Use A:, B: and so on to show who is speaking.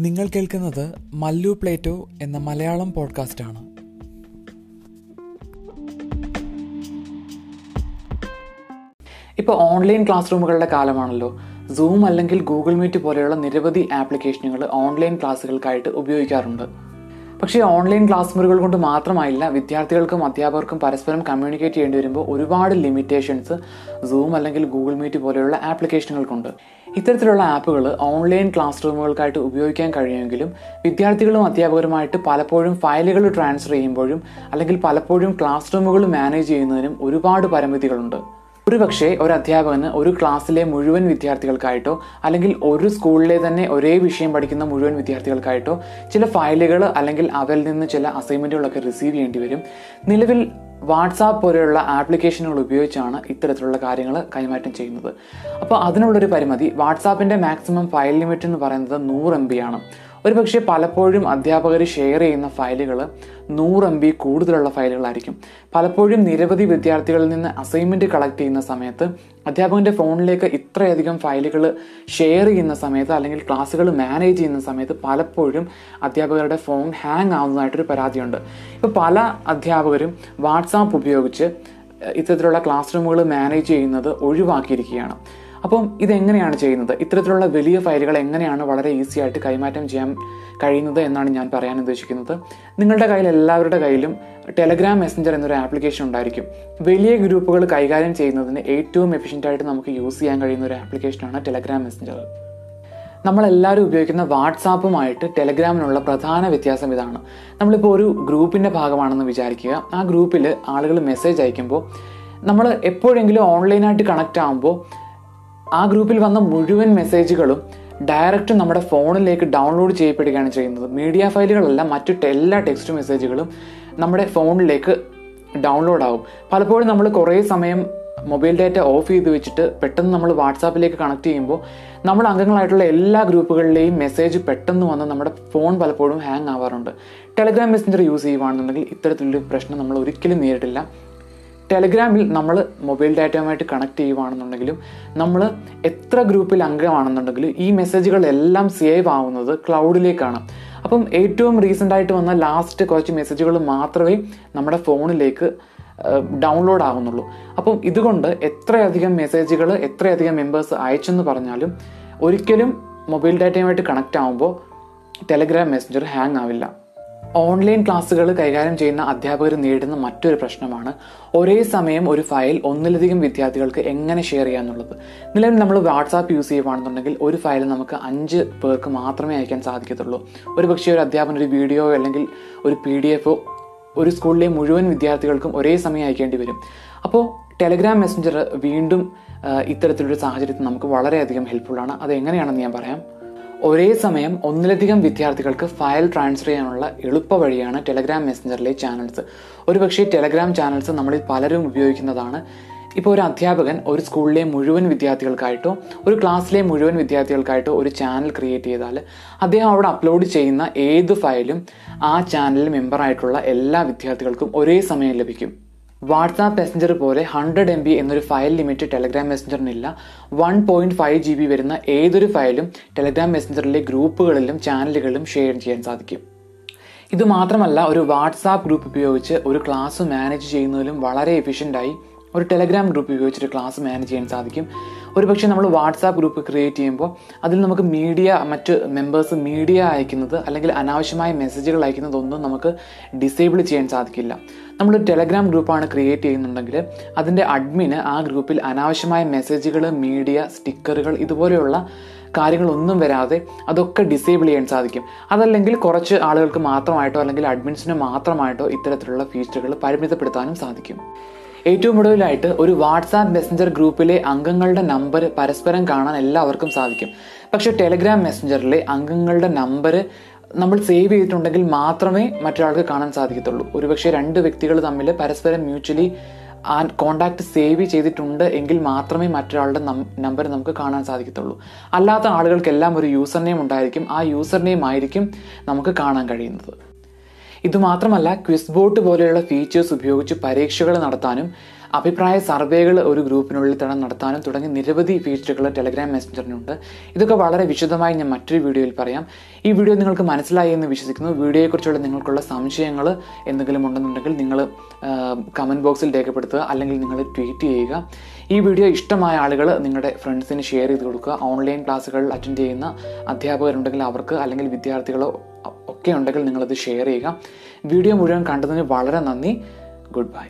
A: നിങ്ങൾ കേൾക്കുന്നത് മല്ലു പ്ലേറ്റോ എന്ന മലയാളം പോഡ്കാസ്റ്റ് ആണ്
B: ഇപ്പോൾ ഓൺലൈൻ ക്ലാസ് റൂമുകളുടെ കാലമാണല്ലോ. സൂം അല്ലെങ്കിൽ ഗൂഗിൾ മീറ്റ് പോലെയുള്ള നിരവധി ആപ്ലിക്കേഷനുകൾ ഓൺലൈൻ ക്ലാസ്സുകൾക്കായിട്ട് ഉപയോഗിക്കാറുണ്ട്. പക്ഷേ ഓൺലൈൻ ക്ലാസ് മുറികൾ കൊണ്ട് മാത്രമായില്ല വിദ്യാർത്ഥികൾക്കും അധ്യാപകർക്കും പരസ്പരം കമ്മ്യൂണിക്കേറ്റ് ചെയ്യേണ്ടി വരുമ്പോൾ ഒരുപാട് ലിമിറ്റേഷൻസ് സൂം അല്ലെങ്കിൽ ഗൂഗിൾ മീറ്റ് പോലെയുള്ള ആപ്ലിക്കേഷനുകൾക്കുണ്ട് ഇത്തരത്തിലുള്ള ആപ്പുകൾ ഓൺലൈൻ ക്ലാസ് റൂമുകൾക്കായിട്ട് ഉപയോഗിക്കാൻ കഴിയുമെങ്കിലും വിദ്യാർത്ഥികളും അധ്യാപകരുമായിട്ട് പലപ്പോഴും ഫയലുകൾ ട്രാൻസ്ഫർ ചെയ്യുമ്പോഴും അല്ലെങ്കിൽ പലപ്പോഴും ക്ലാസ് റൂമുകൾ മാനേജ് ചെയ്യുന്നതിനും ഒരുപാട് പരിമിതികളുണ്ട്. ഒരുപക്ഷെ ഒരു അധ്യാപകന് ഒരു ക്ലാസ്സിലെ മുഴുവൻ വിദ്യാർത്ഥികൾക്കായിട്ടോ അല്ലെങ്കിൽ ഒരു സ്കൂളിലെ തന്നെ ഒരേ വിഷയം പഠിക്കുന്ന മുഴുവൻ വിദ്യാർത്ഥികൾക്കായിട്ടോ ചില ഫയലുകൾ അല്ലെങ്കിൽ അവരിൽ നിന്ന് ചില അസൈൻമെന്റുകളൊക്കെ റിസീവ് ചെയ്യേണ്ടി വരും. നിലവിൽ വാട്സാപ്പ് പോലെയുള്ള ആപ്ലിക്കേഷനുകൾ ഉപയോഗിച്ചാണ് ഇത്തരത്തിലുള്ള കാര്യങ്ങൾ കൈമാറ്റം ചെയ്യുന്നത്. അപ്പോൾ അതിനുള്ളൊരു പരിമിതി വാട്സാപ്പിന്റെ മാക്സിമം ഫയൽ ലിമിറ്റ് എന്ന് പറയുന്നത് നൂറ് എം ബി ആണ്. ഒരുപക്ഷെ പലപ്പോഴും അധ്യാപകർ ഷെയർ ചെയ്യുന്ന ഫയലുകൾ നൂറ് എം ബി കൂടുതലുള്ള ഫയലുകളായിരിക്കും. പലപ്പോഴും നിരവധി വിദ്യാർത്ഥികളിൽ നിന്ന് അസൈൻമെന്റ് കളക്ട് ചെയ്യുന്ന സമയത്ത് അധ്യാപകന്റെ ഫോണിലേക്ക് ഇത്രയധികം ഫയലുകൾ ഷെയർ ചെയ്യുന്ന സമയത്ത് അല്ലെങ്കിൽ ക്ലാസ്സുകൾ മാനേജ് ചെയ്യുന്ന സമയത്ത് പലപ്പോഴും അധ്യാപകരുടെ ഫോൺ ഹാങ് ആവുന്നതായിട്ടൊരു പരാതിയുണ്ട്. ഇപ്പോൾ പല അധ്യാപകരും വാട്സാപ്പ് ഉപയോഗിച്ച് ഇത്തരത്തിലുള്ള ക്ലാസ് റൂമുകൾ മാനേജ് ചെയ്യുന്നത് ഒഴിവാക്കിയിരിക്കുകയാണ്. അപ്പം ഇതെങ്ങനെയാണ് ചെയ്യുന്നത്? ഇത്തരത്തിലുള്ള വലിയ ഫയലുകൾ എങ്ങനെയാണ് വളരെ ഈസി ആയിട്ട് കൈമാറ്റം ചെയ്യാൻ കഴിയുന്നത് എന്നാണ് ഞാൻ പറയാൻ ഉദ്ദേശിക്കുന്നത്. നിങ്ങളുടെ കയ്യിൽ എല്ലാവരുടെ കയ്യിലും ടെലഗ്രാം മെസ്സഞ്ചർ എന്നൊരു ആപ്ലിക്കേഷൻ ഉണ്ടായിരിക്കും. വലിയ ഗ്രൂപ്പുകൾ കൈകാര്യം ചെയ്യുന്നതിന് ഏറ്റവും എഫിഷ്യന്റ് ആയിട്ട് നമുക്ക് യൂസ് ചെയ്യാൻ കഴിയുന്ന ഒരു ആപ്ലിക്കേഷനാണ് ടെലഗ്രാം മെസ്സഞ്ചർ നമ്മളെല്ലാവരും ഉപയോഗിക്കുന്ന വാട്സാപ്പുമായിട്ട് ടെലഗ്രാമിനുള്ള പ്രധാന വ്യത്യാസം ഇതാണ്. നമ്മളിപ്പോൾ ഒരു ഗ്രൂപ്പിന്റെ ഭാഗമാണെന്ന് വിചാരിക്കുക. ആ ഗ്രൂപ്പിൽ ആളുകൾ മെസ്സേജ് അയക്കുമ്പോൾ നമ്മൾ എപ്പോഴെങ്കിലും ഓൺലൈനായിട്ട് കണക്റ്റ് ആകുമ്പോൾ ആ ഗ്രൂപ്പിൽ വന്ന മുഴുവൻ മെസ്സേജുകളും ഡയറക്റ്റ് നമ്മുടെ ഫോണിലേക്ക് ഡൗൺലോഡ് ചെയ്യപ്പെടുകയാണ് ചെയ്യുന്നത്. മീഡിയ ഫയലുകളല്ല മറ്റു എല്ലാ ടെക്സ്റ്റ് മെസ്സേജുകളും നമ്മുടെ ഫോണിലേക്ക് ഡൗൺലോഡ് ആവും. പലപ്പോഴും നമ്മൾ കുറേ സമയം മൊബൈൽ ഡാറ്റ ഓഫ് ചെയ്ത് വെച്ചിട്ട് പെട്ടെന്ന് നമ്മൾ വാട്സാപ്പിലേക്ക് കണക്ട് ചെയ്യുമ്പോൾ നമ്മൾ അംഗങ്ങളായിട്ടുള്ള എല്ലാ ഗ്രൂപ്പുകളിലെയും മെസ്സേജ് പെട്ടെന്ന് വന്ന് നമ്മുടെ ഫോൺ പലപ്പോഴും ഹാങ് ആവാറുണ്ട്. ടെലഗ്രാം മെസ്സഞ്ചർ യൂസ് ചെയ്യുകയാണെന്നുണ്ടെങ്കിൽ ഇത്തരത്തിലൊരു പ്രശ്നം നമ്മൾ ഒരിക്കലും നേരിട്ടില്ല ടെലഗ്രാമിൽ നമ്മൾ മൊബൈൽ ഡാറ്റയുമായിട്ട് കണക്ട് ചെയ്യുവാണെന്നുണ്ടെങ്കിലും നമ്മൾ എത്ര ഗ്രൂപ്പിൽ അംഗമാണെന്നുണ്ടെങ്കിലും ഈ മെസ്സേജുകളെല്ലാം സേവ് ആവുന്നത് ക്ലൗഡിലേക്കാണ്. അപ്പം ഏറ്റവും റീസെന്റ് ആയിട്ട് വന്ന ലാസ്റ്റ് കുറച്ച് മെസ്സേജുകൾ മാത്രമേ നമ്മുടെ ഫോണിലേക്ക് ഡൗൺലോഡ് ആകുന്നുള്ളൂ അപ്പം ഇതുകൊണ്ട് എത്രയധികം മെസ്സേജുകൾ എത്രയധികം മെമ്പേഴ്സ് അയച്ചെന്ന് പറഞ്ഞാലും ഒരിക്കലും മൊബൈൽ ഡാറ്റയുമായിട്ട് കണക്റ്റ് ആകുമ്പോൾ ടെലഗ്രാം മെസ്സഞ്ചർ ഹാങ് ആവില്ല. ഓൺലൈൻ ക്ലാസ്സുകൾ കൈകാര്യം ചെയ്യുന്ന അധ്യാപകർ നേരിടുന്ന മറ്റൊരു പ്രശ്നമാണ് ഒരേ സമയം ഒരു ഫയൽ ഒന്നിലധികം വിദ്യാർത്ഥികൾക്ക് എങ്ങനെ ഷെയർ ചെയ്യാന്നുള്ളത്. നിലവിൽ നമ്മൾ വാട്സാപ്പ് യൂസ് ചെയ്യുകയാണെന്നുണ്ടെങ്കിൽ ഒരു ഫയൽ നമുക്ക് അഞ്ച് പേർക്ക് മാത്രമേ അയക്കാൻ സാധിക്കത്തുള്ളൂ. ഒരു പക്ഷേ ഒരു അധ്യാപകൻ ഒരു വീഡിയോ അല്ലെങ്കിൽ ഒരു പി ഡി എഫോ ഒരു സ്കൂളിലെ മുഴുവൻ വിദ്യാർത്ഥികൾക്കും ഒരേ സമയം അയക്കേണ്ടി വരും. അപ്പോൾ ടെലഗ്രാം മെസ്സഞ്ചർ വീണ്ടും ഇത്തരത്തിലൊരു സാഹചര്യത്തിൽ നമുക്ക് വളരെയധികം ഹെൽപ്ഫുള്ളാണ് അത് എങ്ങനെയാണെന്ന് ഞാൻ പറയാം. ഒരേ സമയം ഒന്നിലധികം വിദ്യാർത്ഥികൾക്ക് ഫയൽ ട്രാൻസ്ഫർ ചെയ്യാനുള്ള എളുപ്പ വഴിയാണ് ടെലഗ്രാം മെസ്സഞ്ചറിലെ ചാനൽസ് ഒരുപക്ഷേ ടെലഗ്രാം ചാനൽസ് നമ്മളിൽ പലരും ഉപയോഗിക്കുന്നതാണ്. ഇപ്പോൾ ഒരു അധ്യാപകൻ ഒരു സ്കൂളിലെ മുഴുവൻ വിദ്യാർത്ഥികൾക്കായിട്ടോ ഒരു ക്ലാസ്സിലെ മുഴുവൻ വിദ്യാർത്ഥികൾക്കായിട്ടോ ഒരു ചാനൽ ക്രിയേറ്റ് ചെയ്താൽ അദ്ദേഹം അവിടെ അപ്ലോഡ് ചെയ്യുന്ന ഏത് ഫയലും ആ ചാനലിൽ മെമ്പറായിട്ടുള്ള എല്ലാ വിദ്യാർത്ഥികൾക്കും ഒരേ സമയം ലഭിക്കും. വാട്സാപ്പ് മെസ്സഞ്ചർ പോലെ ഹൺഡ്രഡ് എം ബി എന്നൊരു file limit Telegram മെസ്സഞ്ചറിനില്ല one point five G B വരുന്ന ഏതൊരു ഫയലും ടെലഗ്രാം മെസ്സഞ്ചറിലെ ഗ്രൂപ്പുകളിലും ചാനലുകളിലും ഷെയർ ചെയ്യാൻ സാധിക്കും. ഇത് മാത്രമല്ല ഒരു വാട്സാപ്പ് ഗ്രൂപ്പ് ഉപയോഗിച്ച് ഒരു ക്ലാസ് മാനേജ് ചെയ്യുന്നതിലും വളരെ എഫിഷ്യന്റായി ഒരു ടെലഗ്രാം ഗ്രൂപ്പ് ഉപയോഗിച്ചിട്ട് ക്ലാസ് മാനേജ് ചെയ്യാൻ സാധിക്കും. ഒരു പക്ഷേ നമ്മൾ വാട്സാപ്പ് ഗ്രൂപ്പ് ക്രിയേറ്റ് ചെയ്യുമ്പോൾ അതിൽ നമുക്ക് മീഡിയ മറ്റ് മെമ്പേഴ്സ് മീഡിയ അയക്കുന്നത് അല്ലെങ്കിൽ അനാവശ്യമായ മെസ്സേജുകൾ അയക്കുന്നതൊന്നും നമുക്ക് ഡിസേബിൾ ചെയ്യാൻ സാധിക്കില്ല. നമ്മൾ ടെലഗ്രാം ഗ്രൂപ്പാണ് ക്രിയേറ്റ് ചെയ്യുന്നുണ്ടെങ്കിൽ അതിന്റെ അഡ്മിന് ആ ഗ്രൂപ്പിൽ അനാവശ്യമായ മെസ്സേജുകൾ മീഡിയ സ്റ്റിക്കറുകൾ ഇതുപോലെയുള്ള കാര്യങ്ങളൊന്നും വരാതെ അതൊക്കെ ഡിസേബിൾ ചെയ്യാൻ സാധിക്കും. അതല്ലെങ്കിൽ കുറച്ച് ആളുകൾക്ക് മാത്രമായിട്ടോ അല്ലെങ്കിൽ അഡ്മിൻസിന് മാത്രമായിട്ടോ ഇത്തരത്തിലുള്ള ഫീച്ചറുകൾ പരിമിതപ്പെടുത്താനും സാധിക്കും. ഏറ്റവും ഒടുവിലായിട്ട് ഒരു വാട്സാപ്പ് മെസ്സഞ്ചർ ഗ്രൂപ്പിലെ അംഗങ്ങളുടെ നമ്പർ പരസ്പരം കാണാൻ എല്ലാവർക്കും സാധിക്കും. പക്ഷേ ടെലഗ്രാം മെസ്സഞ്ചറിലെ അംഗങ്ങളുടെ നമ്പർ നമ്മൾ സേവ് ചെയ്തിട്ടുണ്ടെങ്കിൽ മാത്രമേ മറ്റൊരാൾക്ക് കാണാൻ സാധിക്കത്തുള്ളൂ. ഒരുപക്ഷെ രണ്ട് വ്യക്തികൾ തമ്മിൽ പരസ്പരം മ്യൂച്വലി ആ കോണ്ടാക്ട് സേവ് ചെയ്തിട്ടുണ്ട് എങ്കിൽ മാത്രമേ മറ്റൊരാളുടെ നമ്പർ നമുക്ക് കാണാൻ സാധിക്കത്തുള്ളൂ. അല്ലാത്ത ആളുകൾക്കെല്ലാം ഒരു യൂസർ നെയിം ഉണ്ടായിരിക്കും. ആ യൂസർ നെയിം ആയിരിക്കും നമുക്ക് കാണാൻ കഴിയുന്നത്. ഇതുമാത്രമല്ല ക്വിസ് ബോട്ട് പോലെയുള്ള ഫീച്ചേഴ്സ് ഉപയോഗിച്ച് പരീക്ഷകൾ നടത്താനും അഭിപ്രായ സർവേകൾ ഒരു ഗ്രൂപ്പിനുള്ളിൽ തന്നെ നടത്താനും തുടങ്ങി നിരവധി ഫീച്ചറുകൾ ടെലഗ്രാം മെസ്സഞ്ചറിനുണ്ട് ഇതൊക്കെ വളരെ വിശദമായി ഞാൻ മറ്റൊരു വീഡിയോയിൽ പറയാം. ഈ വീഡിയോ നിങ്ങൾക്ക് മനസ്സിലായി എന്ന് വിശ്വസിക്കുന്നു. വീഡിയോയെക്കുറിച്ചുള്ള നിങ്ങൾക്കുള്ള സംശയങ്ങൾ എന്തെങ്കിലും ഉണ്ടെന്നുണ്ടെങ്കിൽ നിങ്ങൾ കമന്റ് ബോക്സിൽ രേഖപ്പെടുത്തുക. അല്ലെങ്കിൽ നിങ്ങൾ ട്വീറ്റ് ചെയ്യുക. ഈ വീഡിയോ ഇഷ്ടമായ ആളുകൾ നിങ്ങളുടെ ഫ്രണ്ട്സിന് ഷെയർ ചെയ്ത് കൊടുക്കുക. ഓൺലൈൻ ക്ലാസ്സുകൾ അറ്റൻഡ് ചെയ്യുന്ന അധ്യാപകരുണ്ടെങ്കിൽ അവർക്ക് അല്ലെങ്കിൽ വിദ്യാർത്ഥികളോ ഒക്കെ ഉണ്ടെങ്കിൽ നിങ്ങളത് ഷെയർ ചെയ്യുക. വീഡിയോ മുഴുവൻ കണ്ടതിന് വളരെ നന്ദി. Good bye